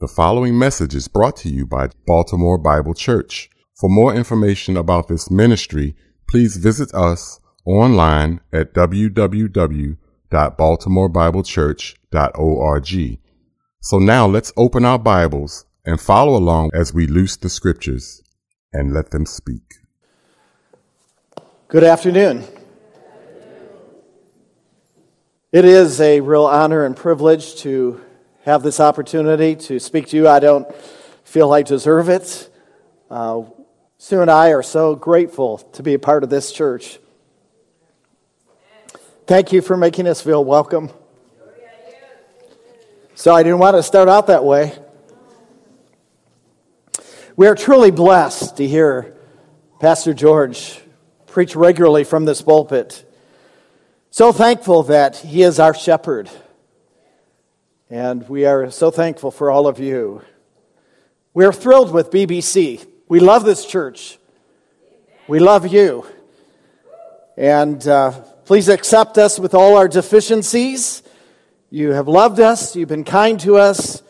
The following message is brought to you by Baltimore Bible Church. For more information about this ministry, please visit us online at www.baltimorebiblechurch.org. So now let's open our Bibles and follow along as we loose the scriptures and let them speak. Good afternoon. It is a real honor and privilege to have this opportunity to speak to you. I don't feel I deserve it. Uh, Sue and I are so grateful to be a part of this church. Thank you for making us feel welcome. So I didn't want to start out that way. We are truly blessed to hear Pastor George preach regularly from this pulpit. So thankful that He is our shepherd. And we are so thankful for all of you. We are thrilled with BBC. We love this church. We love you. And uh, please accept us with all our deficiencies. You have loved us, you've been kind to us,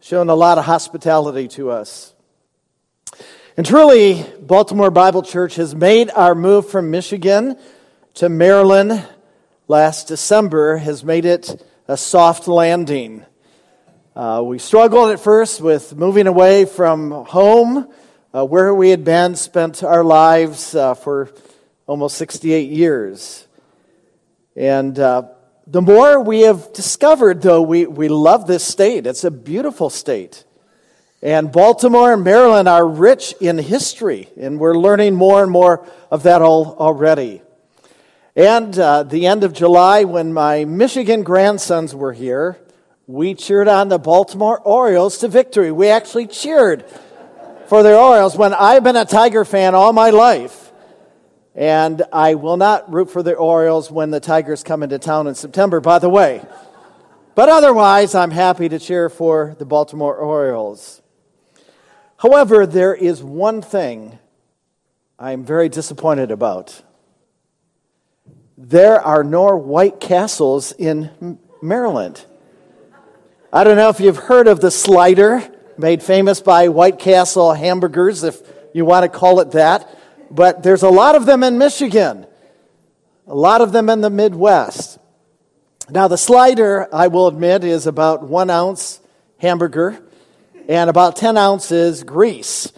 shown a lot of hospitality to us. And truly, Baltimore Bible Church has made our move from Michigan to Maryland last December has made it a soft landing. Uh, we struggled at first with moving away from home, uh, where we had been, spent our lives uh, for almost 68 years. And uh, the more we have discovered, though, we, we love this state. It's a beautiful state. And Baltimore and Maryland are rich in history, and we're learning more and more of that all, already. And uh, the end of July, when my Michigan grandsons were here, we cheered on the Baltimore Orioles to victory. We actually cheered for the Orioles when I've been a Tiger fan all my life. And I will not root for the Orioles when the Tigers come into town in September, by the way. But otherwise, I'm happy to cheer for the Baltimore Orioles. However, there is one thing I'm very disappointed about there are no White Castles in Maryland. I don't know if you've heard of the slider, made famous by White Castle hamburgers, if you want to call it that, but there's a lot of them in Michigan, a lot of them in the Midwest. Now, the slider, I will admit, is about one ounce hamburger and about 10 ounces grease.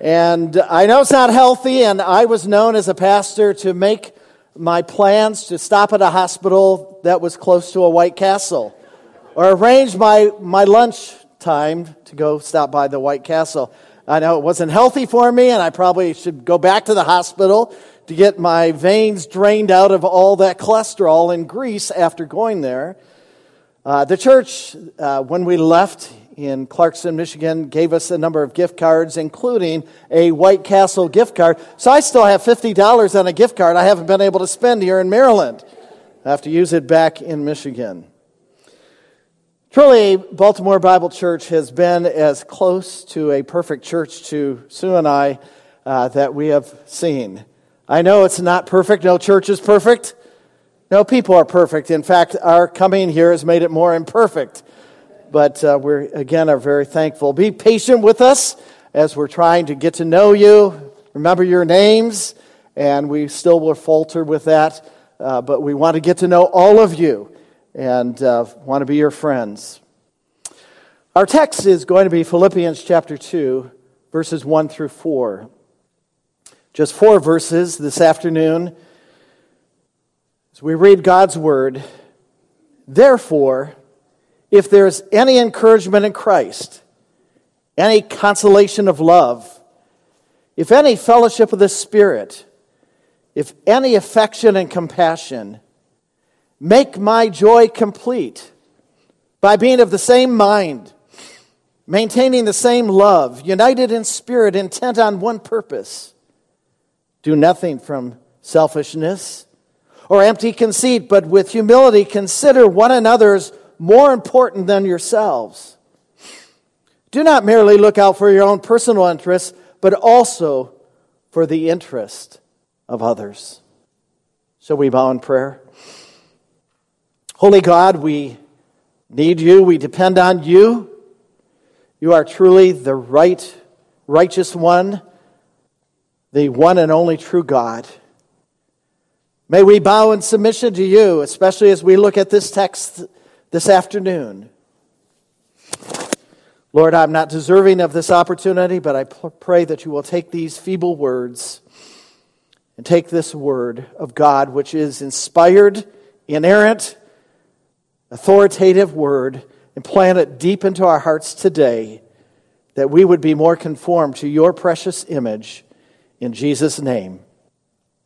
And I know it's not healthy, and I was known as a pastor to make my plans to stop at a hospital that was close to a White Castle or arrange my, my lunch time to go stop by the White Castle. I know it wasn't healthy for me, and I probably should go back to the hospital to get my veins drained out of all that cholesterol and grease after going there. Uh, the church, uh, when we left in Clarkston, Michigan, gave us a number of gift cards, including a White Castle gift card. So I still have $50 on a gift card I haven't been able to spend here in Maryland. I have to use it back in Michigan. Truly, Baltimore Bible Church has been as close to a perfect church to Sue and I uh, that we have seen. I know it's not perfect. No church is perfect. No people are perfect. In fact, our coming here has made it more imperfect but uh, we again are very thankful. Be patient with us as we're trying to get to know you. Remember your names, and we still will falter with that, uh, but we want to get to know all of you and uh, want to be your friends. Our text is going to be Philippians chapter 2, verses 1 through 4. Just four verses this afternoon as we read God's word. Therefore, if there's any encouragement in Christ, any consolation of love, if any fellowship of the Spirit, if any affection and compassion, make my joy complete by being of the same mind, maintaining the same love, united in spirit, intent on one purpose. Do nothing from selfishness or empty conceit, but with humility consider one another's more important than yourselves. Do not merely look out for your own personal interests, but also for the interest of others. Shall we bow in prayer? Holy God, we need you, we depend on you. You are truly the right, righteous one, the one and only true God. May we bow in submission to you, especially as we look at this text this afternoon. Lord, I'm not deserving of this opportunity, but I pray that you will take these feeble words and take this word of God, which is inspired, inerrant, authoritative word, and plant it deep into our hearts today that we would be more conformed to your precious image. In Jesus' name,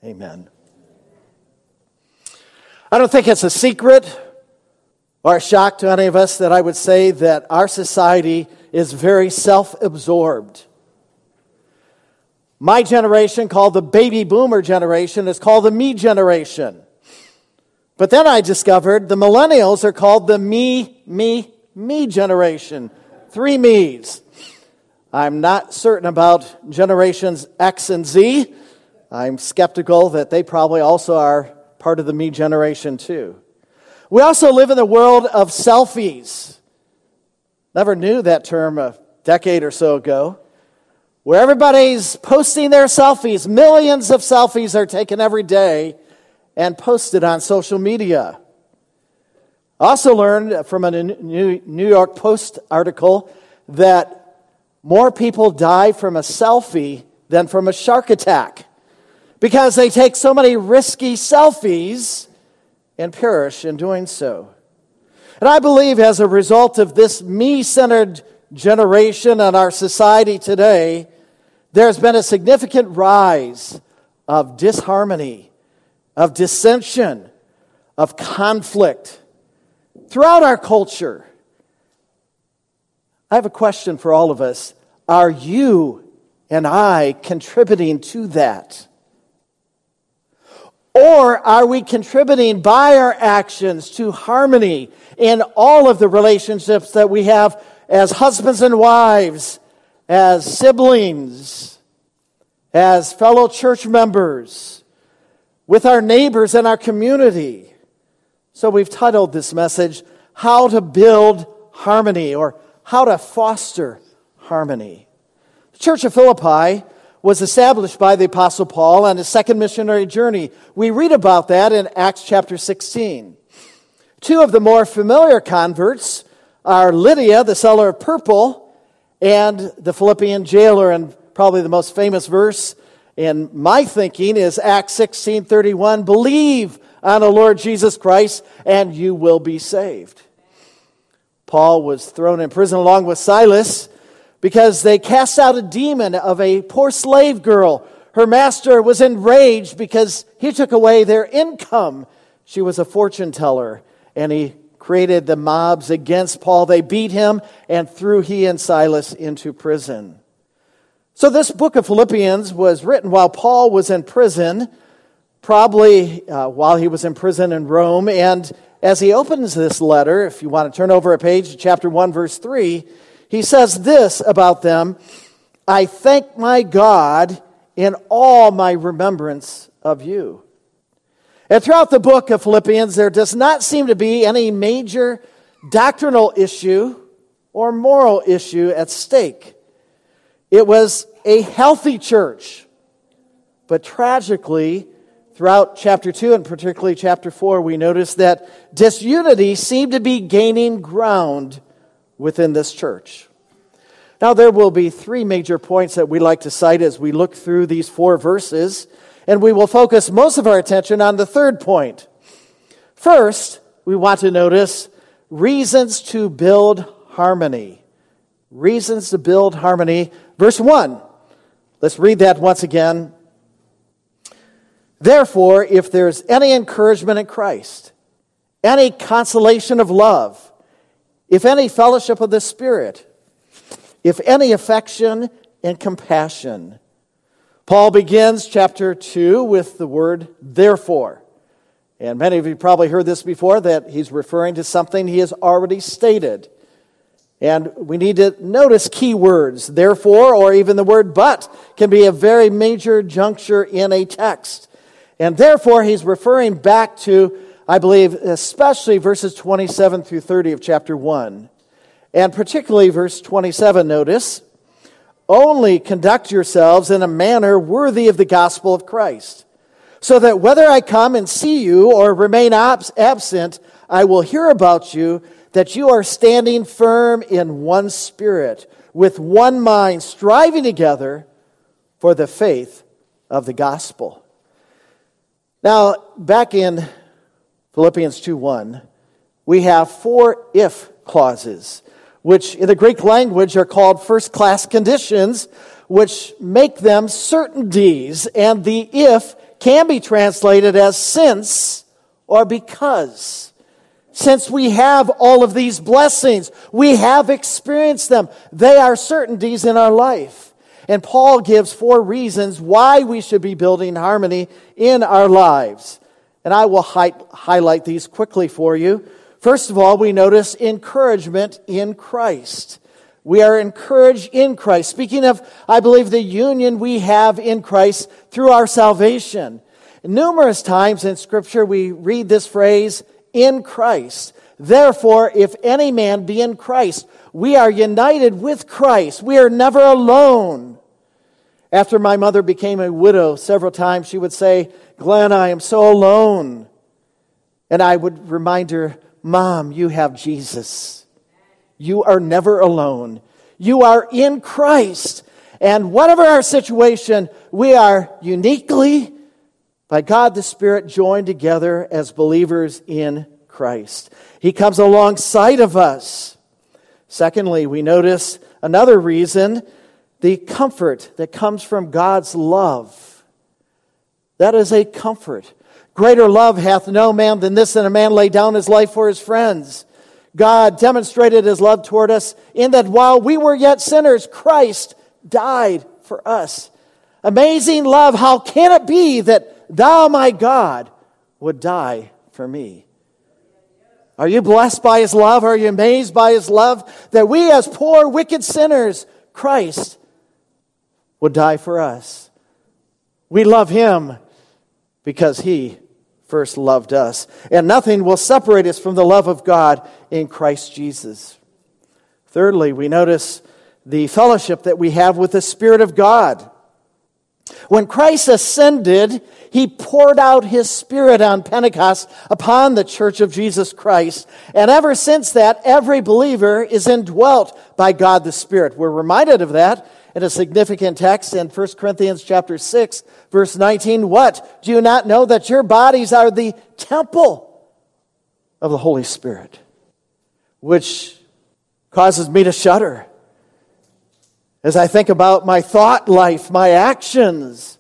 amen. I don't think it's a secret or a shock to any of us that I would say that our society is very self absorbed. My generation, called the baby boomer generation, is called the me generation. But then I discovered the millennials are called the me, me, me generation. Three me's. I'm not certain about generations X and Z. I'm skeptical that they probably also are part of the me generation too. We also live in the world of selfies. Never knew that term a decade or so ago. Where everybody's posting their selfies. Millions of selfies are taken every day and posted on social media. Also learned from a New York Post article that more people die from a selfie than from a shark attack because they take so many risky selfies and perish in doing so. And I believe as a result of this me centered generation and our society today, there's been a significant rise of disharmony, of dissension, of conflict throughout our culture. I have a question for all of us. Are you and I contributing to that? Or are we contributing by our actions to harmony in all of the relationships that we have as husbands and wives, as siblings, as fellow church members, with our neighbors and our community? So we've titled this message, How to Build Harmony or How to Foster Harmony. The Church of Philippi was established by the Apostle Paul on his second missionary journey. We read about that in Acts chapter 16. Two of the more familiar converts are Lydia, the seller of purple, and the Philippian jailer. And probably the most famous verse in my thinking is Acts 16 31. Believe on the Lord Jesus Christ, and you will be saved. Paul was thrown in prison along with Silas because they cast out a demon of a poor slave girl. Her master was enraged because he took away their income. She was a fortune teller, and he created the mobs against Paul. They beat him and threw he and Silas into prison. So, this book of Philippians was written while Paul was in prison probably uh, while he was in prison in Rome. And as he opens this letter, if you want to turn over a page, to chapter 1, verse 3, he says this about them I thank my God in all my remembrance of you. And throughout the book of Philippians, there does not seem to be any major doctrinal issue or moral issue at stake. It was a healthy church, but tragically, Throughout chapter 2 and particularly chapter 4, we notice that disunity seemed to be gaining ground within this church. Now, there will be three major points that we like to cite as we look through these four verses, and we will focus most of our attention on the third point. First, we want to notice reasons to build harmony. Reasons to build harmony. Verse 1. Let's read that once again. Therefore, if there's any encouragement in Christ, any consolation of love, if any fellowship of the Spirit, if any affection and compassion. Paul begins chapter 2 with the word therefore. And many of you probably heard this before that he's referring to something he has already stated. And we need to notice key words. Therefore, or even the word but, can be a very major juncture in a text. And therefore, he's referring back to, I believe, especially verses 27 through 30 of chapter 1. And particularly verse 27, notice, only conduct yourselves in a manner worthy of the gospel of Christ, so that whether I come and see you or remain absent, I will hear about you that you are standing firm in one spirit, with one mind, striving together for the faith of the gospel. Now, back in Philippians 2 1, we have four if clauses, which in the Greek language are called first class conditions, which make them certainties, and the if can be translated as since or because. Since we have all of these blessings, we have experienced them. They are certainties in our life. And Paul gives four reasons why we should be building harmony in our lives. And I will hi- highlight these quickly for you. First of all, we notice encouragement in Christ. We are encouraged in Christ. Speaking of, I believe, the union we have in Christ through our salvation. Numerous times in Scripture, we read this phrase, in Christ. Therefore, if any man be in Christ, we are united with Christ. We are never alone. After my mother became a widow, several times she would say, Glenn, I am so alone. And I would remind her, Mom, you have Jesus. You are never alone. You are in Christ. And whatever our situation, we are uniquely by God the Spirit joined together as believers in Christ. He comes alongside of us. Secondly, we notice another reason the comfort that comes from God's love. That is a comfort. Greater love hath no man than this, that a man lay down his life for his friends. God demonstrated his love toward us in that while we were yet sinners, Christ died for us. Amazing love. How can it be that Thou, my God, would die for me. Are you blessed by his love? Are you amazed by his love? That we, as poor, wicked sinners, Christ would die for us. We love him because he first loved us. And nothing will separate us from the love of God in Christ Jesus. Thirdly, we notice the fellowship that we have with the Spirit of God. When Christ ascended, he poured out his Spirit on Pentecost upon the church of Jesus Christ. And ever since that, every believer is indwelt by God the Spirit. We're reminded of that in a significant text in 1 Corinthians chapter 6, verse 19. What? Do you not know that your bodies are the temple of the Holy Spirit? Which causes me to shudder as I think about my thought life, my actions,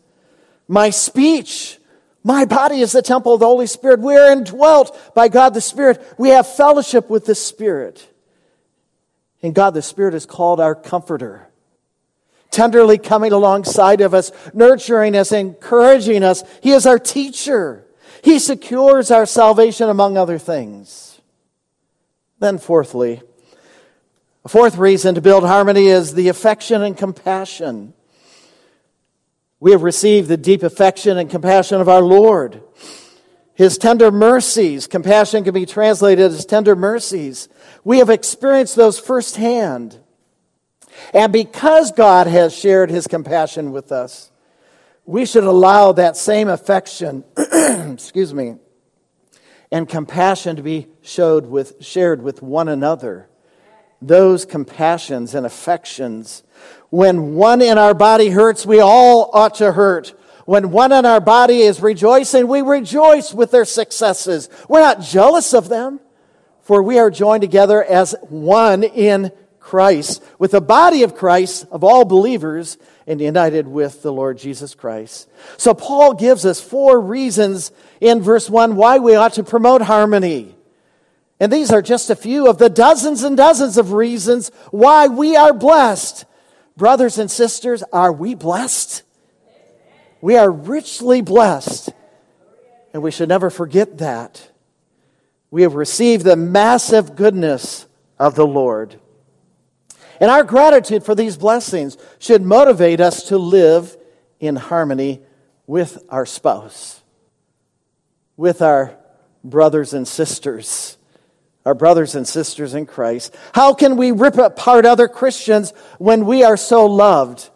my speech, my body is the temple of the Holy Spirit. We are indwelt by God the Spirit. We have fellowship with the Spirit. And God the Spirit is called our comforter, tenderly coming alongside of us, nurturing us, encouraging us. He is our teacher. He secures our salvation, among other things. Then, fourthly, a fourth reason to build harmony is the affection and compassion. We have received the deep affection and compassion of our Lord. His tender mercies, compassion can be translated as tender mercies. We have experienced those firsthand. And because God has shared his compassion with us, we should allow that same affection, excuse me, and compassion to be showed with, shared with one another those compassions and affections. When one in our body hurts, we all ought to hurt. When one in our body is rejoicing, we rejoice with their successes. We're not jealous of them, for we are joined together as one in Christ, with the body of Christ, of all believers, and united with the Lord Jesus Christ. So Paul gives us four reasons in verse 1 why we ought to promote harmony. And these are just a few of the dozens and dozens of reasons why we are blessed. Brothers and sisters, are we blessed? We are richly blessed. And we should never forget that. We have received the massive goodness of the Lord. And our gratitude for these blessings should motivate us to live in harmony with our spouse, with our brothers and sisters our brothers and sisters in Christ? How can we rip apart other Christians when we are so loved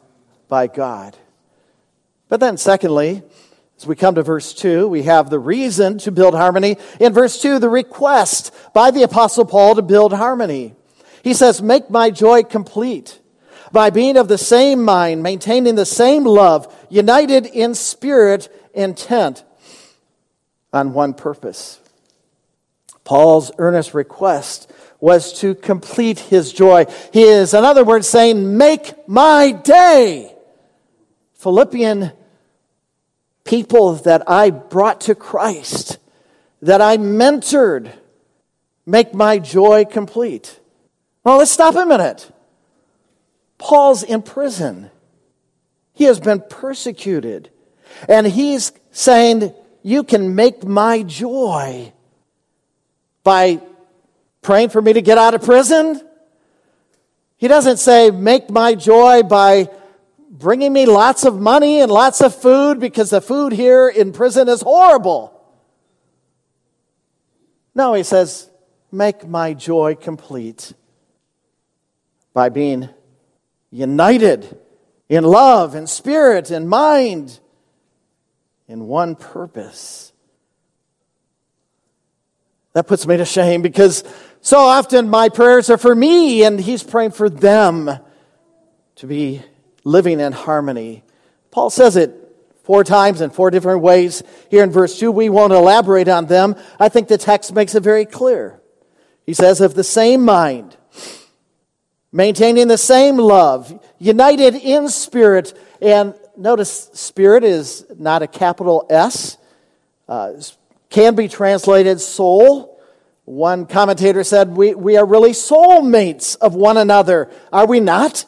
by God? But then, secondly, as we come to verse 2, we have the reason to build harmony. In verse 2, the request by the Apostle Paul to build harmony. He says, Make my joy complete by being of the same mind, maintaining the same love, united in spirit, intent on one purpose. Paul's earnest request was to complete his joy. He is, in other words, saying, Make my day. Philippian people that I brought to Christ, that I mentored, make my joy complete. Well, let's stop a minute. Paul's in prison. He has been persecuted. And he's saying, You can make my joy by praying for me to get out of prison. He doesn't say, Make my joy by bringing me lots of money and lots of food because the food here in prison is horrible. No, he says, Make my joy complete by being united in love and spirit and mind in one purpose. That puts me to shame because so often my prayers are for me and he's praying for them to be living in harmony. Paul says it four times in four different ways here in verse 2. We won't elaborate on them. I think the text makes it very clear. He says, of the same mind, maintaining the same love, united in spirit. And notice, spirit is not a capital S, uh, can be translated soul. One commentator said, we, we are really soulmates of one another. Are we not?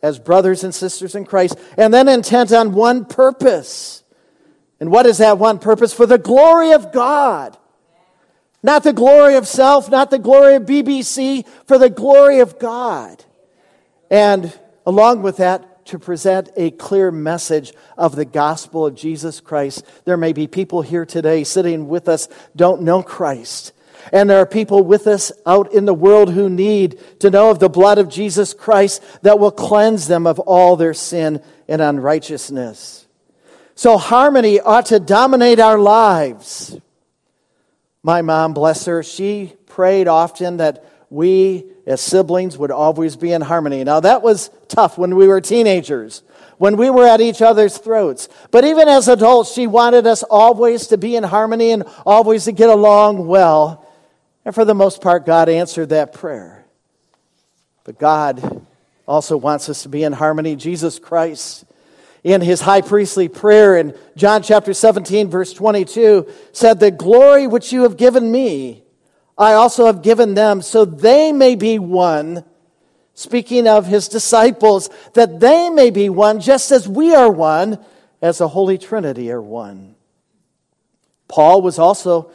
As brothers and sisters in Christ. And then intent on one purpose. And what is that one purpose? For the glory of God. Not the glory of self, not the glory of BBC, for the glory of God. And along with that, to present a clear message of the gospel of Jesus Christ. There may be people here today sitting with us don't know Christ. And there are people with us out in the world who need to know of the blood of Jesus Christ that will cleanse them of all their sin and unrighteousness. So harmony ought to dominate our lives. My mom, bless her, she prayed often that we as siblings would always be in harmony. Now, that was tough when we were teenagers, when we were at each other's throats. But even as adults, she wanted us always to be in harmony and always to get along well. And for the most part, God answered that prayer. But God also wants us to be in harmony. Jesus Christ in his high priestly prayer in John chapter 17, verse 22, said, The glory which you have given me, I also have given them, so they may be one. Speaking of his disciples, that they may be one, just as we are one, as the Holy Trinity are one. Paul was also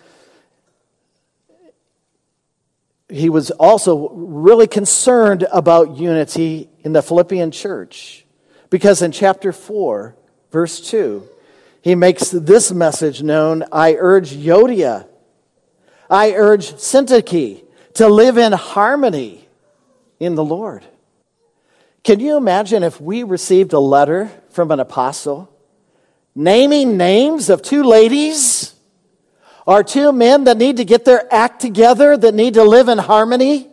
he was also really concerned about unity in the Philippian church. Because in chapter 4, verse 2, he makes this message known I urge Euodia, I urge Syntyche to live in harmony in the Lord. Can you imagine if we received a letter from an apostle naming names of two ladies or two men that need to get their act together, that need to live in harmony?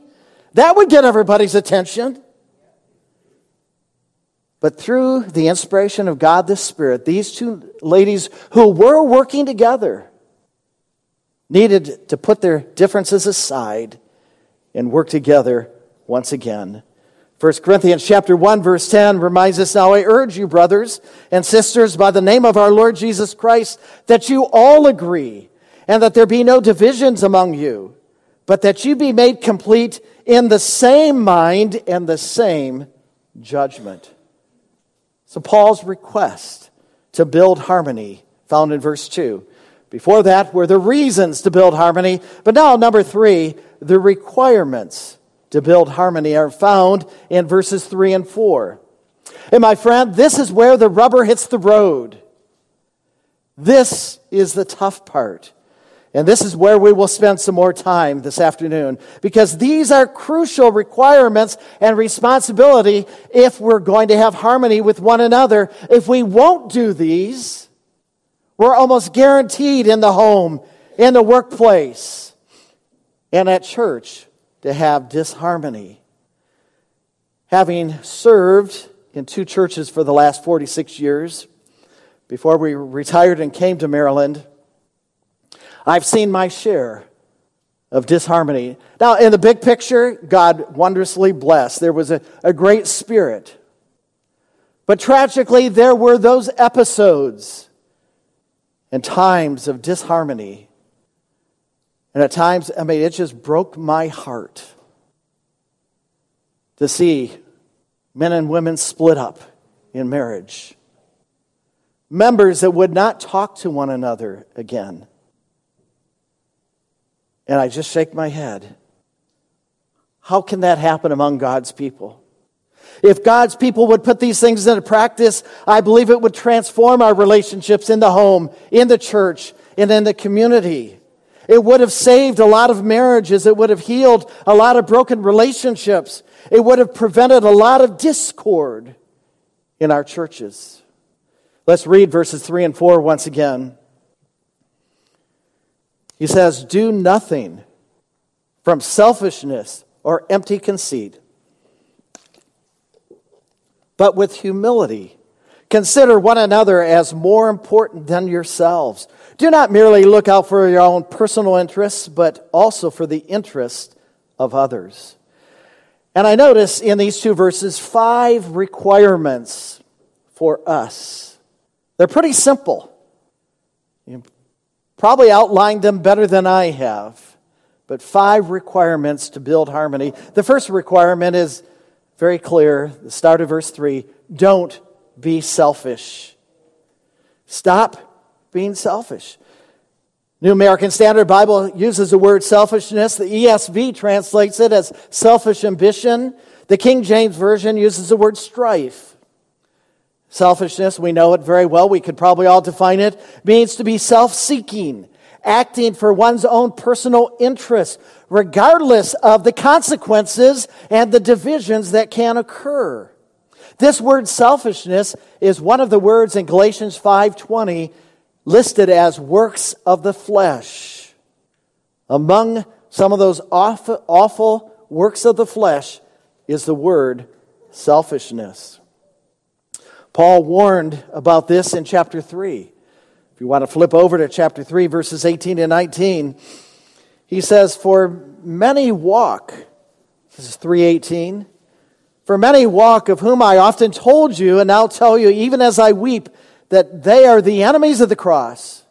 That would get everybody's attention. But through the inspiration of God the Spirit, these two ladies who were working together needed to put their differences aside and work together once again. 1 Corinthians chapter 1 verse 10 reminds us now I urge you brothers and sisters by the name of our Lord Jesus Christ that you all agree and that there be no divisions among you but that you be made complete in the same mind and the same judgment. So, Paul's request to build harmony, found in verse 2. Before that were the reasons to build harmony. But now, number three, the requirements to build harmony are found in verses 3 and 4. And my friend, this is where the rubber hits the road. This is the tough part. And this is where we will spend some more time this afternoon because these are crucial requirements and responsibility if we're going to have harmony with one another. If we won't do these, we're almost guaranteed in the home, in the workplace, and at church to have disharmony. Having served in two churches for the last 46 years, before we retired and came to Maryland, I've seen my share of disharmony. Now, in the big picture, God wondrously blessed. There was a, a great spirit. But tragically, there were those episodes and times of disharmony. And at times, I mean, it just broke my heart to see men and women split up in marriage, members that would not talk to one another again. And I just shake my head. How can that happen among God's people? If God's people would put these things into practice, I believe it would transform our relationships in the home, in the church, and in the community. It would have saved a lot of marriages. It would have healed a lot of broken relationships. It would have prevented a lot of discord in our churches. Let's read verses 3 and 4 once again. He says, Do nothing from selfishness or empty conceit, but with humility. Consider one another as more important than yourselves. Do not merely look out for your own personal interests, but also for the interest of others. And I notice in these two verses five requirements for us. They're pretty simple probably outlined them better than I have. But five requirements to build harmony. The first requirement is very clear. The start of verse 3 don't be selfish. Stop being selfish. New American Standard Bible uses the word selfishness. The ESV translates it as selfish ambition. The King James Version uses the word strife. Selfishness, we know it very well. We could probably all define it, means to be self seeking, acting for one's own personal interests, regardless of the consequences and the divisions that can occur. This word selfishness is one of the words in Galatians 5:20 listed as works of the flesh. Among some of those awful, awful works of the flesh is the word selfishness. Paul warned about this in chapter 3. If you want to flip over to chapter 3, verses 18 and 19, he says, For many walk, this is 318, for many walk of whom I often told you, and now tell you, even as I weep, that they are the enemies of the cross.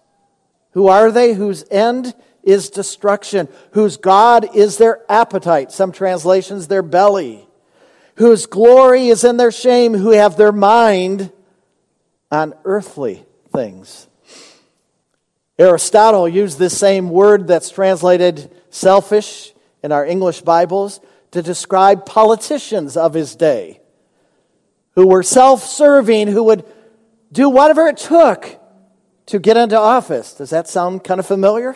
Who are they? Whose end is destruction, whose God is their appetite, some translations, their belly whose glory is in their shame, who have their mind on earthly things. Aristotle used this same word that's translated selfish in our English Bibles to describe politicians of his day who were self serving, who would do whatever it took to get into office. Does that sound kind of familiar?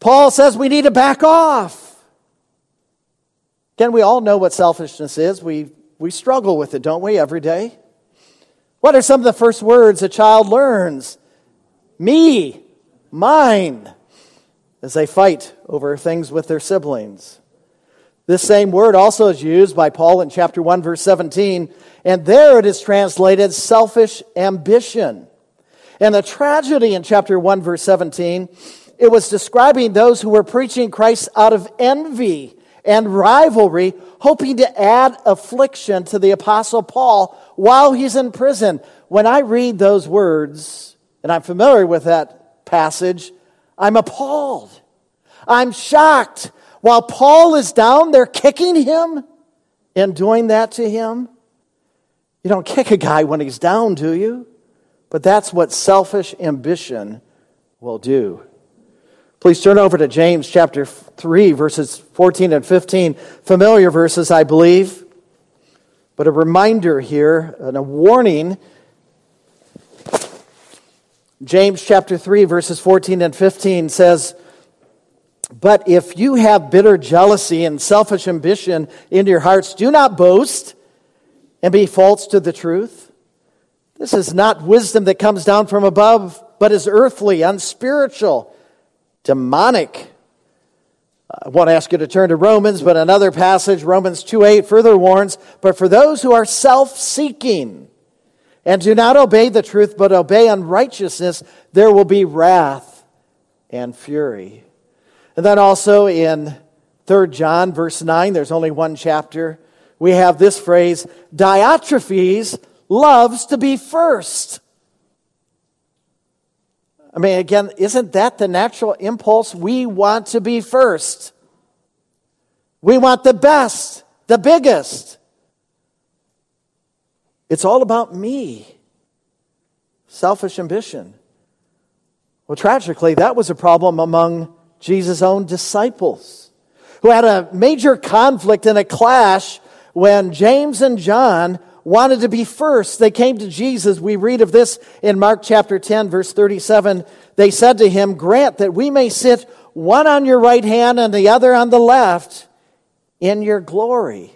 Paul says we need to back off. Again, we all know what selfishness is. We, we struggle with it, don't we, every day? What are some of the first words a child learns? Me, mine, as they fight over things with their siblings. This same word also is used by Paul in chapter 1, verse 17, and there it is translated selfish ambition. And the tragedy in chapter 1, verse 17, it was describing those who were preaching Christ out of envy and rivalry, hoping to add affliction to the Apostle Paul while he's in prison. When I read those words, and I'm familiar with that passage, I'm appalled. I'm shocked. While Paul is down there kicking him and doing that to him, you don't kick a guy when he's down, do you? But that's what selfish ambition will do. Please turn over to James chapter 3, verses 14 and 15. Familiar verses, I believe, but a reminder here and a warning James chapter 3, verses 14 and 15 says, But if you have bitter jealousy and selfish ambition in your hearts, do not boast and be false to the truth. This is not wisdom that comes down from above, but is earthly, unspiritual, demonic. Uh, I won't ask you to turn to Romans, but another passage, Romans 2 8, further warns, but for those who are self seeking and do not obey the truth, but obey unrighteousness, there will be wrath and fury. And then also in 3 John, verse 9, there's only one chapter, we have this phrase Diotrephes loves to be first. I mean, again, isn't that the natural impulse? We want to be first. We want the best, the biggest. It's all about me. Selfish ambition. Well, tragically, that was a problem among Jesus' own disciples who had a major conflict and a clash when James and John wanted to be first. They came to Jesus. We read of this in Mark chapter 10, verse 37. They said to him, Grant that we may sit one on your right hand and the other on the left in your glory.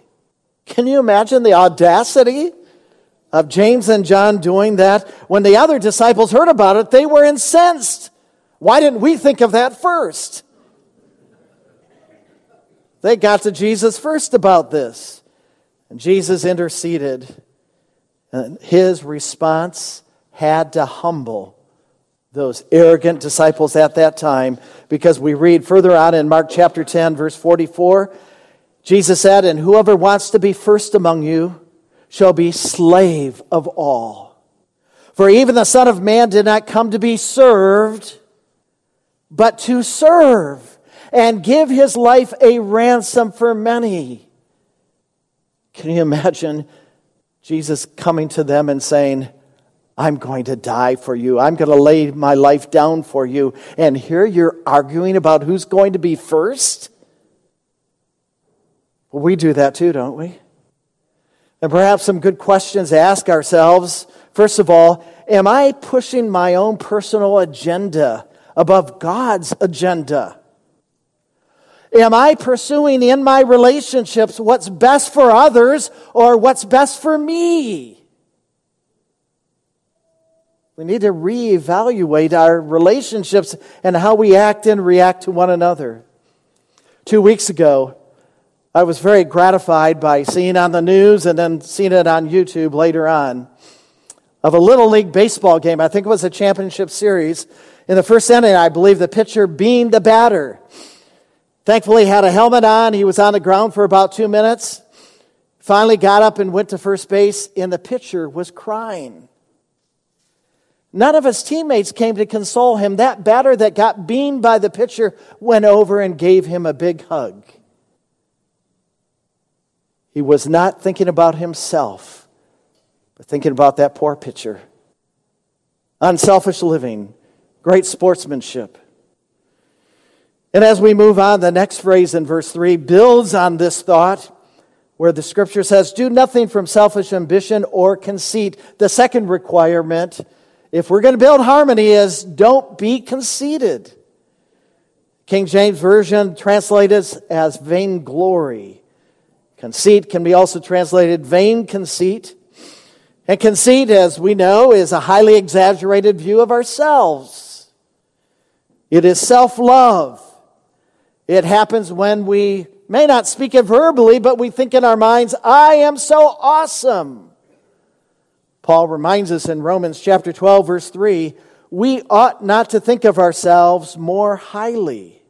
Can you imagine the audacity of James and John doing that? When the other disciples heard about it, they were incensed. Why didn't we think of that first? They got to Jesus first about this. And Jesus interceded. And his response had to humble those arrogant disciples at that time because we read further on in Mark chapter 10, verse 44. Jesus said, And whoever wants to be first among you shall be slave of all. For even the Son of Man did not come to be served, but to serve and give his life a ransom for many. Can you imagine Jesus coming to them and saying, I'm going to die for you. I'm going to lay my life down for you. And here you're arguing about who's going to be first? We do that too, don't we? And perhaps some good questions to ask ourselves. First of all, am I pushing my own personal agenda above God's agenda? Am I pursuing in my relationships what's best for others or what's best for me? We need to reevaluate our relationships and how we act and react to one another. Two weeks ago, I was very gratified by seeing on the news and then seeing it on YouTube later on of a Little League baseball game. I think it was a championship series. In the first inning, I believe the pitcher beamed the batter. Thankfully, he had a helmet on. He was on the ground for about two minutes. Finally got up and went to first base, and the pitcher was crying. None of his teammates came to console him. That batter that got beamed by the pitcher went over and gave him a big hug. He was not thinking about himself, but thinking about that poor pitcher. Unselfish living, great sportsmanship. And as we move on, the next phrase in verse 3 builds on this thought where the scripture says, Do nothing from selfish ambition or conceit. The second requirement, if we're going to build harmony, is don't be conceited. King James Version translates as vainglory. Conceit can be also translated vain conceit. And conceit, as we know, is a highly exaggerated view of ourselves. It is self love. It happens when we may not speak it verbally, but we think in our minds, I am so awesome. Paul reminds us in Romans chapter 12, verse 3 we ought not to think of ourselves more highly.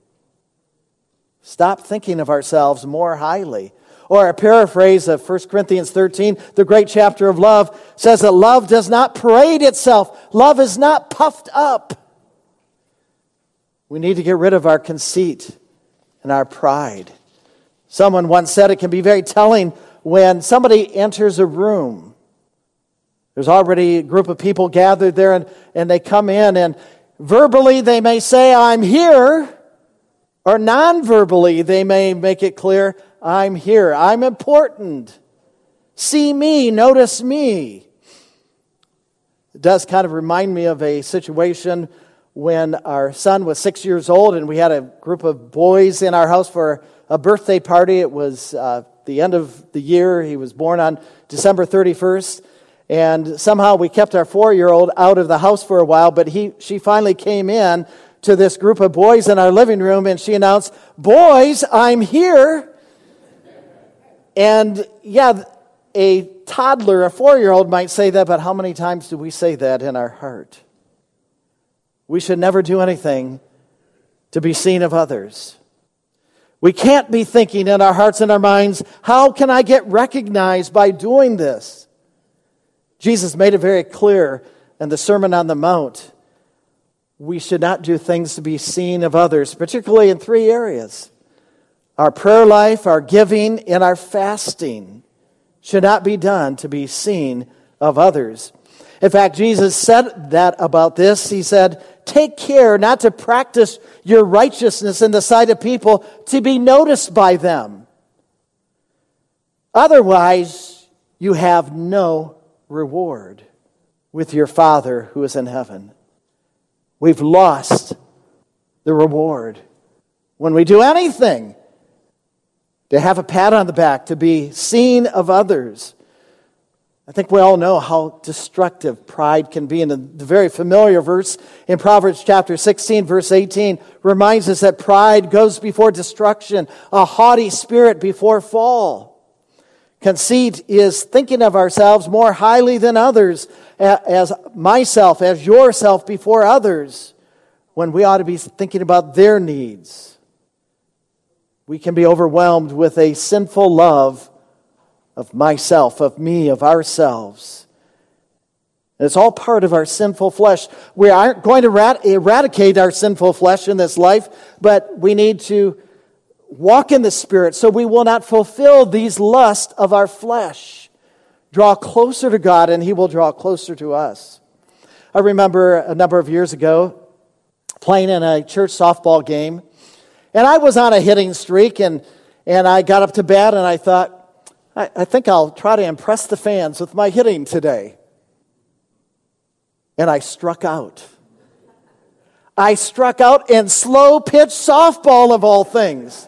Stop thinking of ourselves more highly. Or a paraphrase of 1 Corinthians 13, the great chapter of love, says that love does not parade itself, love is not puffed up. We need to get rid of our conceit and our pride. Someone once said it can be very telling when somebody enters a room. There's already a group of people gathered there, and, and they come in, and verbally they may say, I'm here, or non verbally they may make it clear, I'm here, I'm important. See me, notice me. It does kind of remind me of a situation when our son was six years old and we had a group of boys in our house for a birthday party. It was uh, the end of the year. He was born on December 31st. And somehow we kept our four year old out of the house for a while, but he, she finally came in to this group of boys in our living room and she announced, Boys, I'm here. And yeah, a toddler, a four year old might say that, but how many times do we say that in our heart? We should never do anything to be seen of others. We can't be thinking in our hearts and our minds, how can I get recognized by doing this? Jesus made it very clear in the Sermon on the Mount. We should not do things to be seen of others, particularly in three areas our prayer life, our giving, and our fasting should not be done to be seen of others. In fact, Jesus said that about this. He said, Take care not to practice your righteousness in the sight of people to be noticed by them. Otherwise, you have no reward with your Father who is in heaven. We've lost the reward. When we do anything to have a pat on the back, to be seen of others, I think we all know how destructive pride can be. And the very familiar verse in Proverbs chapter 16, verse 18, reminds us that pride goes before destruction, a haughty spirit before fall. Conceit is thinking of ourselves more highly than others, as myself, as yourself before others, when we ought to be thinking about their needs. We can be overwhelmed with a sinful love of myself, of me, of ourselves. it's all part of our sinful flesh. We aren't going to eradicate our sinful flesh in this life, but we need to walk in the Spirit so we will not fulfill these lusts of our flesh. Draw closer to God, and He will draw closer to us. I remember a number of years ago playing in a church softball game, and I was on a hitting streak, and, and I got up to bat, and I thought, I, I think I'll try to impress the fans with my hitting today. And I struck out. I struck out in slow pitch softball of all things.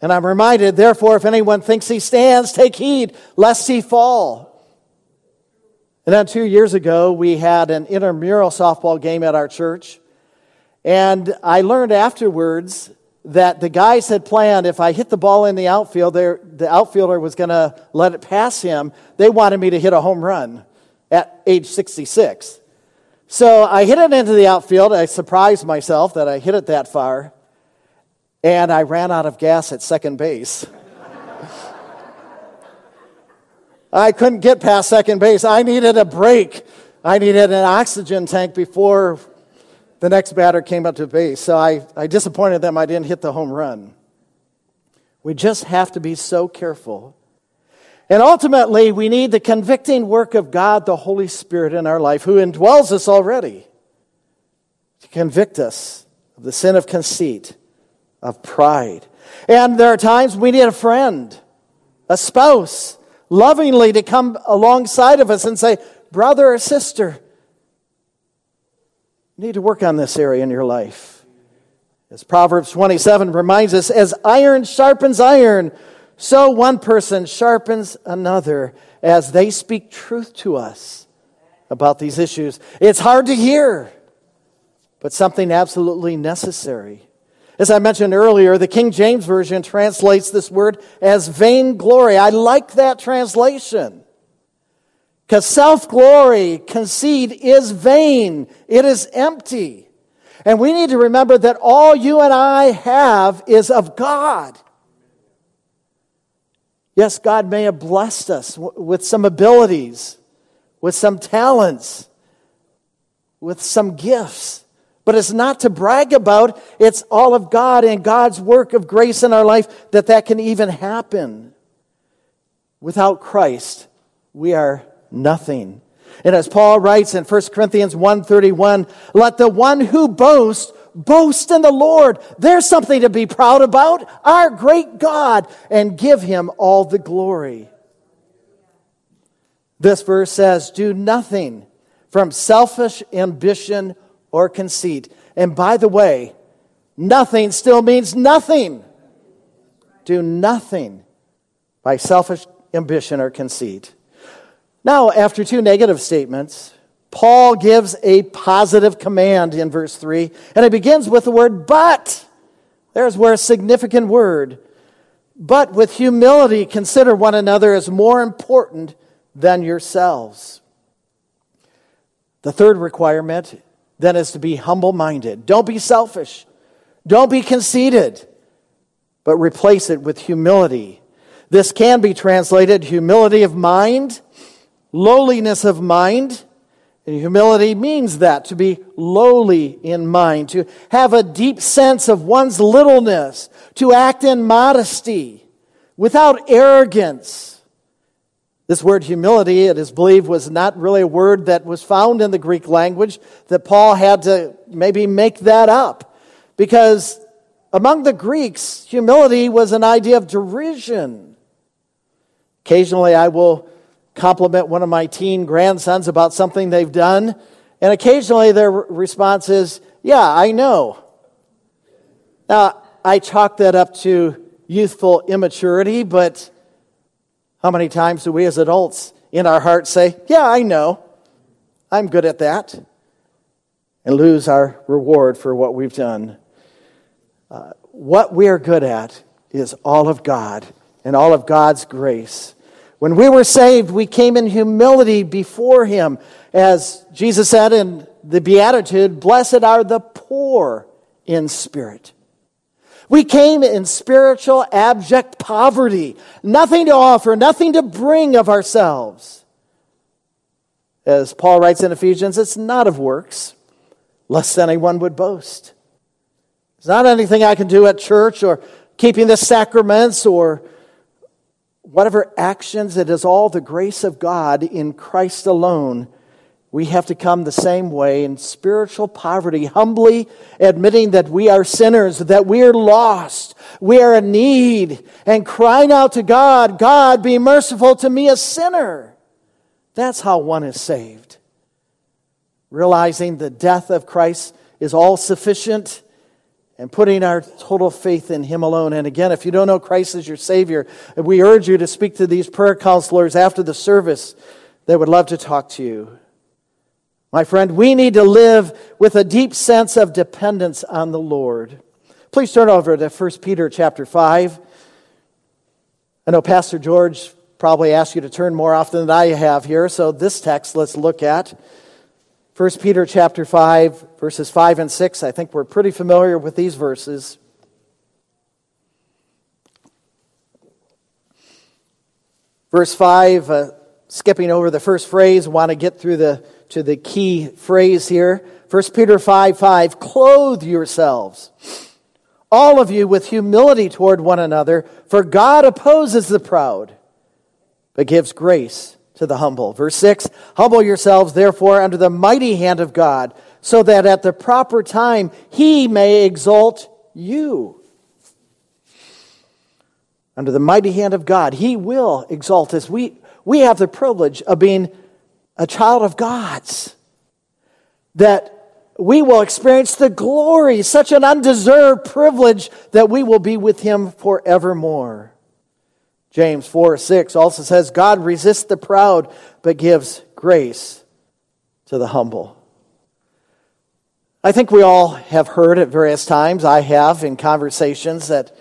And I'm reminded, therefore, if anyone thinks he stands, take heed lest he fall. And then two years ago, we had an intramural softball game at our church. And I learned afterwards that the guys had planned if I hit the ball in the outfield, the outfielder was going to let it pass him. They wanted me to hit a home run at age 66. So I hit it into the outfield. I surprised myself that I hit it that far. And I ran out of gas at second base. I couldn't get past second base. I needed a break. I needed an oxygen tank before the next batter came up to base. So I, I disappointed them I didn't hit the home run. We just have to be so careful. And ultimately, we need the convicting work of God, the Holy Spirit in our life, who indwells us already, to convict us of the sin of conceit, of pride. And there are times we need a friend, a spouse, lovingly to come alongside of us and say, Brother or sister, you need to work on this area in your life. As Proverbs 27 reminds us, as iron sharpens iron, so one person sharpens another as they speak truth to us about these issues. It's hard to hear, but something absolutely necessary. As I mentioned earlier, the King James Version translates this word as vainglory. I like that translation. Because self glory, conceit is vain, it is empty. And we need to remember that all you and I have is of God. Yes, God may have blessed us with some abilities, with some talents, with some gifts. But it's not to brag about. It's all of God and God's work of grace in our life that that can even happen. Without Christ, we are nothing. And as Paul writes in 1 Corinthians 1:31, let the one who boasts boast in the Lord. There's something to be proud about, our great God, and give him all the glory. This verse says, Do nothing from selfish ambition or conceit. And by the way, nothing still means nothing. Do nothing by selfish ambition or conceit. Now, after two negative statements, Paul gives a positive command in verse 3, and it begins with the word but. There's where a significant word. But with humility, consider one another as more important than yourselves. The third requirement then is to be humble minded. Don't be selfish. Don't be conceited, but replace it with humility. This can be translated humility of mind, lowliness of mind. And humility means that, to be lowly in mind, to have a deep sense of one's littleness, to act in modesty, without arrogance this word humility, it is believed, was not really a word that was found in the Greek language, that Paul had to maybe make that up. Because among the Greeks, humility was an idea of derision. Occasionally, I will compliment one of my teen grandsons about something they've done, and occasionally their response is, Yeah, I know. Now, I chalk that up to youthful immaturity, but how many times do we as adults in our hearts say, Yeah, I know, I'm good at that, and lose our reward for what we've done? Uh, what we are good at is all of God and all of God's grace. When we were saved, we came in humility before Him. As Jesus said in the Beatitude, Blessed are the poor in spirit. We came in spiritual, abject poverty, nothing to offer, nothing to bring of ourselves. As Paul writes in Ephesians, it's not of works, lest anyone would boast. It's not anything I can do at church or keeping the sacraments or whatever actions. It is all the grace of God in Christ alone we have to come the same way in spiritual poverty, humbly admitting that we are sinners, that we are lost, we are in need, and crying out to God, God, be merciful to me, a sinner. That's how one is saved. Realizing the death of Christ is all sufficient and putting our total faith in Him alone. And again, if you don't know Christ as your Savior, we urge you to speak to these prayer counselors after the service. They would love to talk to you. My friend, we need to live with a deep sense of dependence on the Lord. Please turn over to 1 Peter chapter 5. I know Pastor George probably asked you to turn more often than I have here, so this text let's look at. 1 Peter chapter 5, verses 5 and 6. I think we're pretty familiar with these verses. Verse 5, uh, skipping over the first phrase, want to get through the to the key phrase here. 1 Peter 5 5, clothe yourselves, all of you, with humility toward one another, for God opposes the proud, but gives grace to the humble. Verse 6, humble yourselves, therefore, under the mighty hand of God, so that at the proper time he may exalt you. Under the mighty hand of God, he will exalt us. We, we have the privilege of being a child of God's, that we will experience the glory, such an undeserved privilege that we will be with Him forevermore. James 4 6 also says, God resists the proud, but gives grace to the humble. I think we all have heard at various times, I have in conversations, that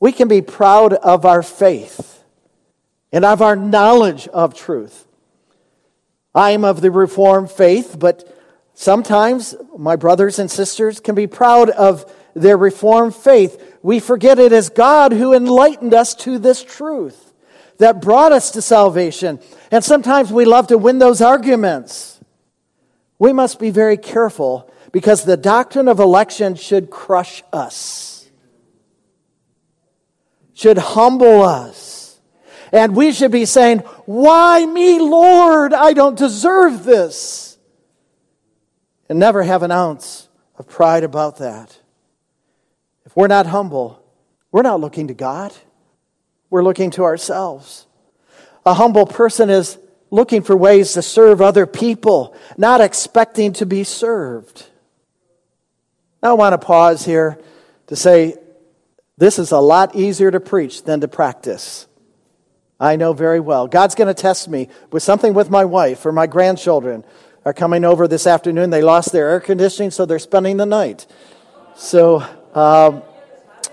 we can be proud of our faith and of our knowledge of truth. I am of the Reformed faith, but sometimes my brothers and sisters can be proud of their Reformed faith. We forget it is God who enlightened us to this truth that brought us to salvation. And sometimes we love to win those arguments. We must be very careful because the doctrine of election should crush us, should humble us and we should be saying, Why me, Lord? I don't deserve this. And never have an ounce of pride about that. If we're not humble, we're not looking to God, we're looking to ourselves. A humble person is looking for ways to serve other people, not expecting to be served. I want to pause here to say this is a lot easier to preach than to practice. I know very well. God's going to test me with something with my wife or my grandchildren are coming over this afternoon. They lost their air conditioning, so they're spending the night. So, um,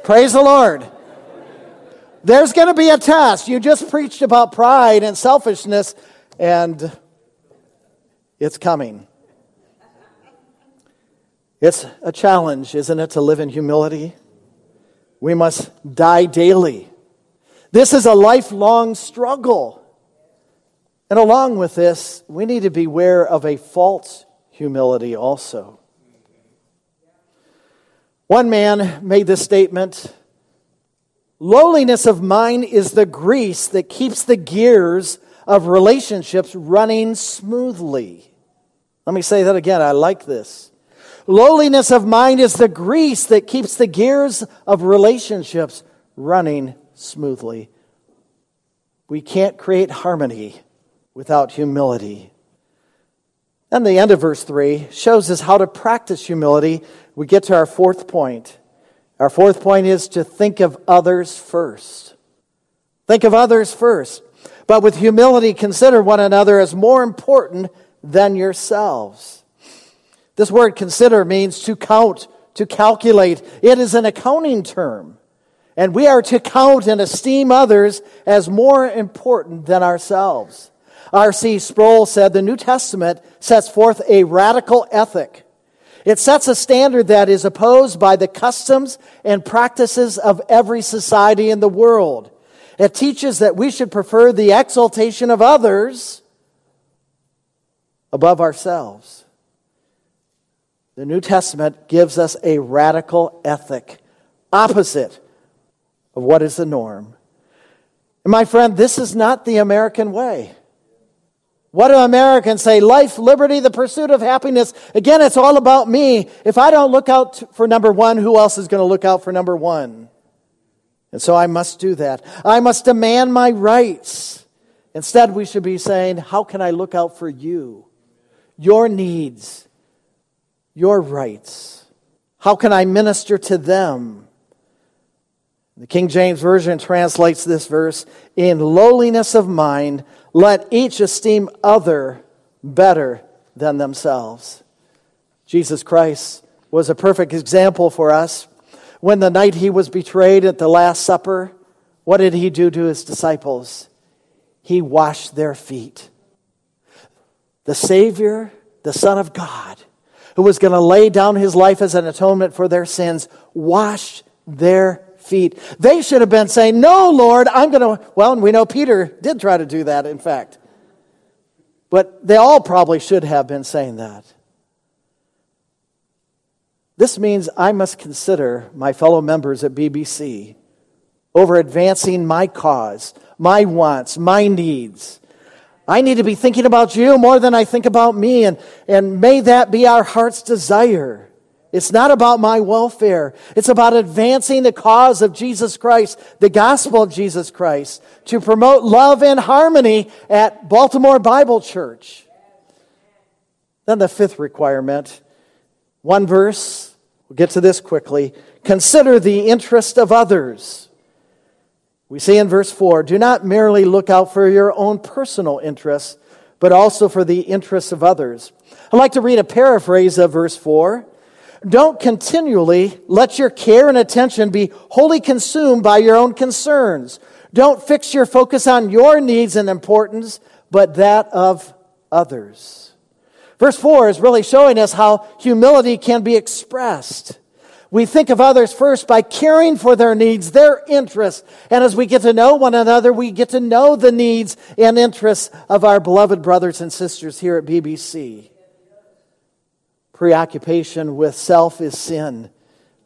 praise the Lord. There's going to be a test. You just preached about pride and selfishness, and it's coming. It's a challenge, isn't it, to live in humility? We must die daily. This is a lifelong struggle. And along with this, we need to beware of a false humility also. One man made this statement Lowliness of mind is the grease that keeps the gears of relationships running smoothly. Let me say that again. I like this. Lowliness of mind is the grease that keeps the gears of relationships running smoothly. We can't create harmony without humility. And the end of verse 3 shows us how to practice humility. We get to our fourth point. Our fourth point is to think of others first. Think of others first. But with humility, consider one another as more important than yourselves. This word consider means to count, to calculate. It is an accounting term. And we are to count and esteem others as more important than ourselves. R.C. Sproul said the New Testament sets forth a radical ethic it sets a standard that is opposed by the customs and practices of every society in the world. It teaches that we should prefer the exaltation of others above ourselves. The New Testament gives us a radical ethic, opposite of what is the norm. And my friend, this is not the American way. What do Americans say? Life, liberty, the pursuit of happiness. Again, it's all about me. If I don't look out for number one, who else is going to look out for number one? And so I must do that. I must demand my rights. Instead, we should be saying, How can I look out for you? Your needs, your rights. How can I minister to them? The King James Version translates this verse in lowliness of mind, let each esteem other better than themselves. Jesus Christ was a perfect example for us. When the night he was betrayed at the Last Supper, what did he do to his disciples? He washed their feet. The Savior, the Son of God, who was going to lay down his life as an atonement for their sins, washed their feet. They should have been saying, No, Lord, I'm going to. Well, and we know Peter did try to do that, in fact. But they all probably should have been saying that. This means I must consider my fellow members at BBC over advancing my cause, my wants, my needs. I need to be thinking about you more than I think about me, and, and may that be our heart's desire. It's not about my welfare. It's about advancing the cause of Jesus Christ, the gospel of Jesus Christ, to promote love and harmony at Baltimore Bible Church. Then the fifth requirement, one verse, we'll get to this quickly. Consider the interest of others. We see in verse 4 do not merely look out for your own personal interests, but also for the interests of others. I'd like to read a paraphrase of verse 4. Don't continually let your care and attention be wholly consumed by your own concerns. Don't fix your focus on your needs and importance, but that of others. Verse 4 is really showing us how humility can be expressed. We think of others first by caring for their needs, their interests. And as we get to know one another, we get to know the needs and interests of our beloved brothers and sisters here at BBC. Preoccupation with self is sin,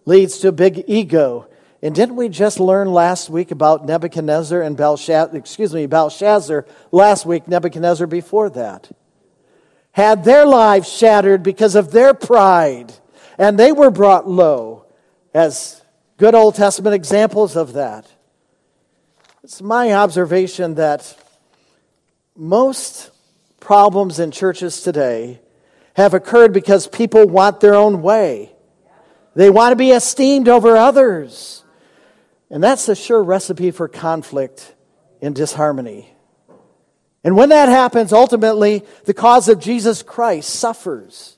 leads to a big ego. And didn't we just learn last week about Nebuchadnezzar and Belshazzar, excuse me, Belshazzar last week, Nebuchadnezzar before that? Had their lives shattered because of their pride, and they were brought low as good Old Testament examples of that. It's my observation that most problems in churches today have occurred because people want their own way. They want to be esteemed over others. And that's a sure recipe for conflict and disharmony. And when that happens, ultimately, the cause of Jesus Christ suffers.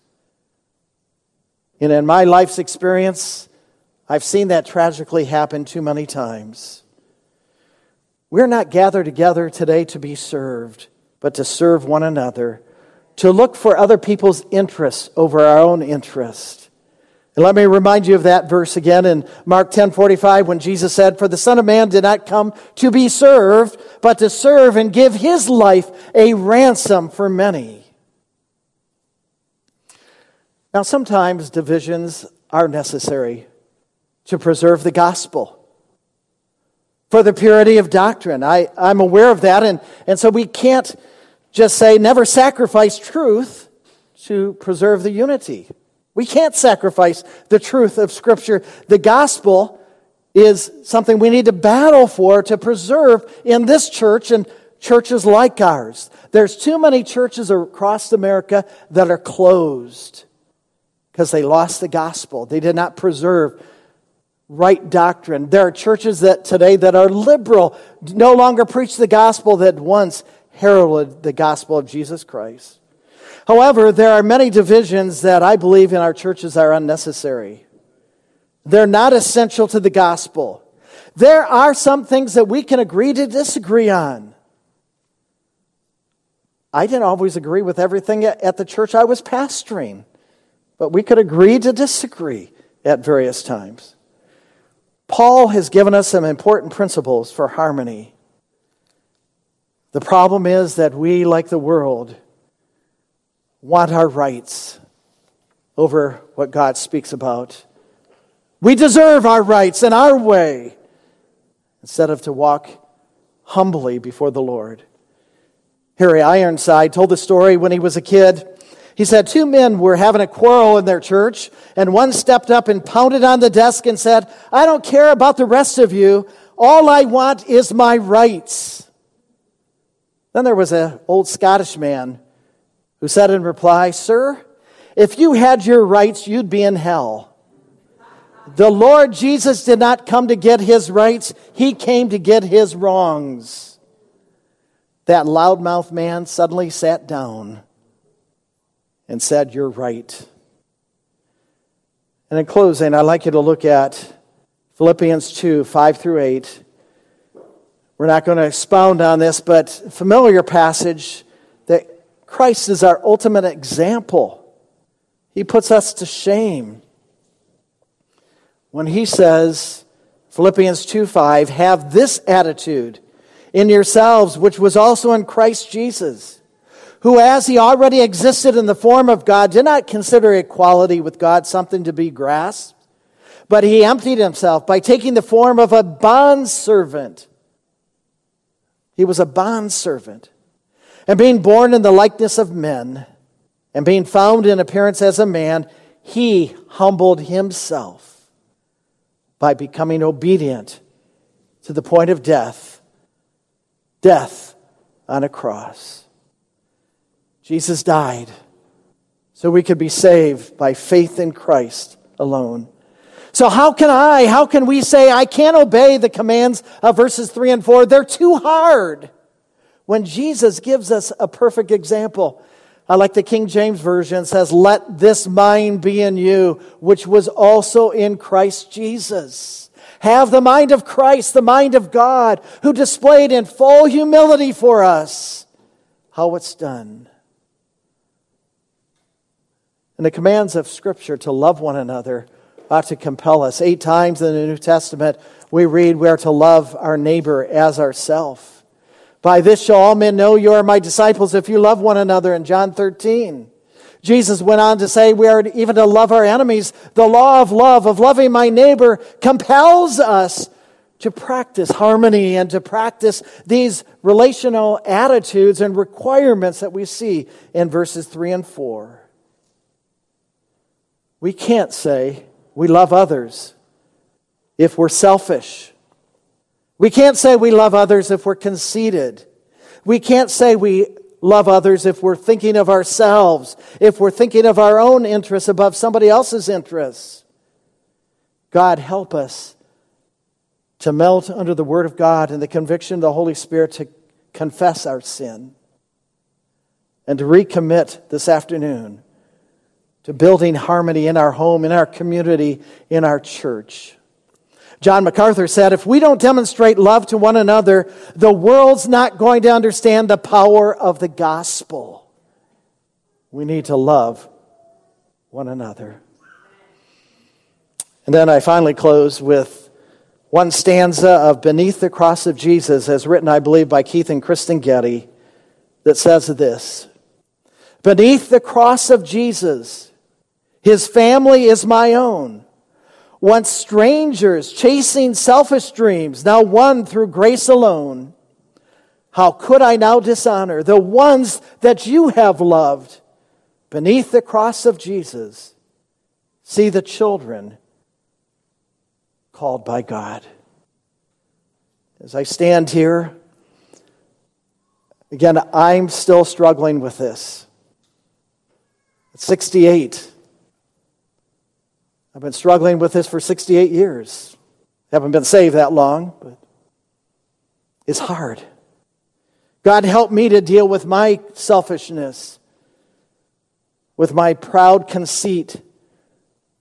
And in my life's experience, I've seen that tragically happen too many times. We're not gathered together today to be served, but to serve one another, to look for other people's interests over our own interest. And let me remind you of that verse again in Mark 10:45 when Jesus said, "For the Son of man did not come to be served, but to serve and give his life a ransom for many." Now sometimes divisions are necessary to preserve the gospel for the purity of doctrine. I, I'm aware of that, and, and so we can't just say never sacrifice truth to preserve the unity. We can't sacrifice the truth of Scripture. The gospel is something we need to battle for to preserve in this church and churches like ours. There's too many churches across America that are closed because they lost the gospel. They did not preserve right doctrine. There are churches that today that are liberal, no longer preach the gospel that once heralded the gospel of Jesus Christ. However, there are many divisions that I believe in our churches are unnecessary. They're not essential to the gospel. There are some things that we can agree to disagree on. I didn't always agree with everything at the church I was pastoring, but we could agree to disagree at various times. Paul has given us some important principles for harmony. The problem is that we, like the world, want our rights over what God speaks about. We deserve our rights in our way instead of to walk humbly before the Lord. Harry Ironside told the story when he was a kid. He said two men were having a quarrel in their church, and one stepped up and pounded on the desk and said, I don't care about the rest of you. All I want is my rights. Then there was an old Scottish man who said in reply, Sir, if you had your rights, you'd be in hell. The Lord Jesus did not come to get his rights, he came to get his wrongs. That loudmouth man suddenly sat down and said, You're right. And in closing, I'd like you to look at Philippians 2 5 through 8. We're not going to expound on this, but familiar passage that Christ is our ultimate example. He puts us to shame when he says, Philippians 2 5, have this attitude in yourselves, which was also in Christ Jesus, who, as he already existed in the form of God, did not consider equality with God something to be grasped, but he emptied himself by taking the form of a bondservant. He was a bondservant and being born in the likeness of men, and being found in appearance as a man, he humbled himself by becoming obedient to the point of death death on a cross. Jesus died so we could be saved by faith in Christ alone. So, how can I, how can we say I can't obey the commands of verses 3 and 4? They're too hard when Jesus gives us a perfect example. I like the King James Version says, Let this mind be in you, which was also in Christ Jesus. Have the mind of Christ, the mind of God, who displayed in full humility for us how it's done. And the commands of Scripture to love one another ought to compel us. Eight times in the New Testament, we read we are to love our neighbor as ourself. By this shall all men know you are my disciples if you love one another in John 13. Jesus went on to say we are even to love our enemies. The law of love, of loving my neighbor, compels us to practice harmony and to practice these relational attitudes and requirements that we see in verses 3 and 4. We can't say we love others if we're selfish we can't say we love others if we're conceited. We can't say we love others if we're thinking of ourselves, if we're thinking of our own interests above somebody else's interests. God, help us to melt under the Word of God and the conviction of the Holy Spirit to confess our sin and to recommit this afternoon to building harmony in our home, in our community, in our church. John MacArthur said, if we don't demonstrate love to one another, the world's not going to understand the power of the gospel. We need to love one another. And then I finally close with one stanza of Beneath the Cross of Jesus, as written, I believe, by Keith and Kristyn Getty, that says this Beneath the cross of Jesus, his family is my own. Once strangers chasing selfish dreams, now won through grace alone. How could I now dishonor the ones that you have loved? Beneath the cross of Jesus, see the children called by God. As I stand here, again, I'm still struggling with this. At 68, I've been struggling with this for 68 years. Haven't been saved that long, but it's hard. God, help me to deal with my selfishness, with my proud conceit.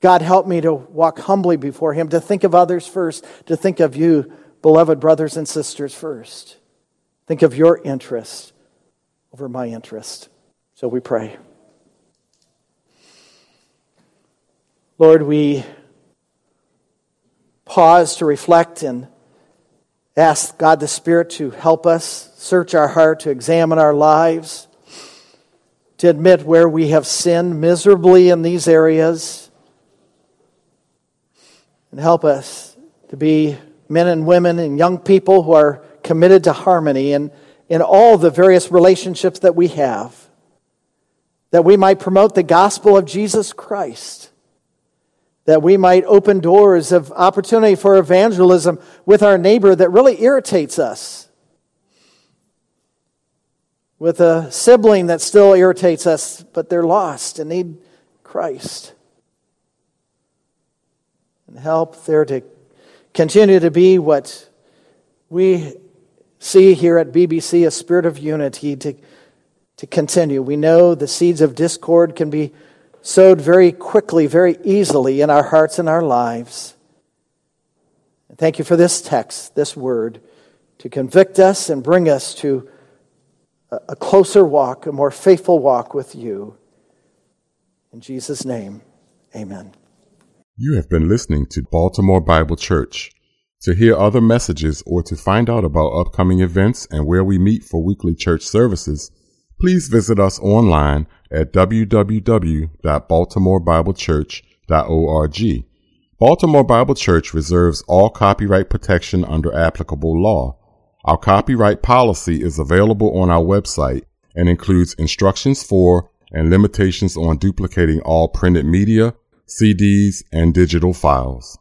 God, help me to walk humbly before Him, to think of others first, to think of you, beloved brothers and sisters, first. Think of your interest over my interest. So we pray. Lord, we pause to reflect and ask God the Spirit to help us search our heart, to examine our lives, to admit where we have sinned miserably in these areas, and help us to be men and women and young people who are committed to harmony in, in all the various relationships that we have, that we might promote the gospel of Jesus Christ that we might open doors of opportunity for evangelism with our neighbor that really irritates us. With a sibling that still irritates us, but they're lost and need Christ. And help there to continue to be what we see here at BBC a spirit of unity to, to continue. We know the seeds of discord can be sowed very quickly, very easily in our hearts and our lives. Thank you for this text, this word, to convict us and bring us to a closer walk, a more faithful walk with you. In Jesus' name, amen. You have been listening to Baltimore Bible Church. To hear other messages or to find out about upcoming events and where we meet for weekly church services, please visit us online at www.baltimorebiblechurch.org. Baltimore Bible Church reserves all copyright protection under applicable law. Our copyright policy is available on our website and includes instructions for and limitations on duplicating all printed media, CDs, and digital files.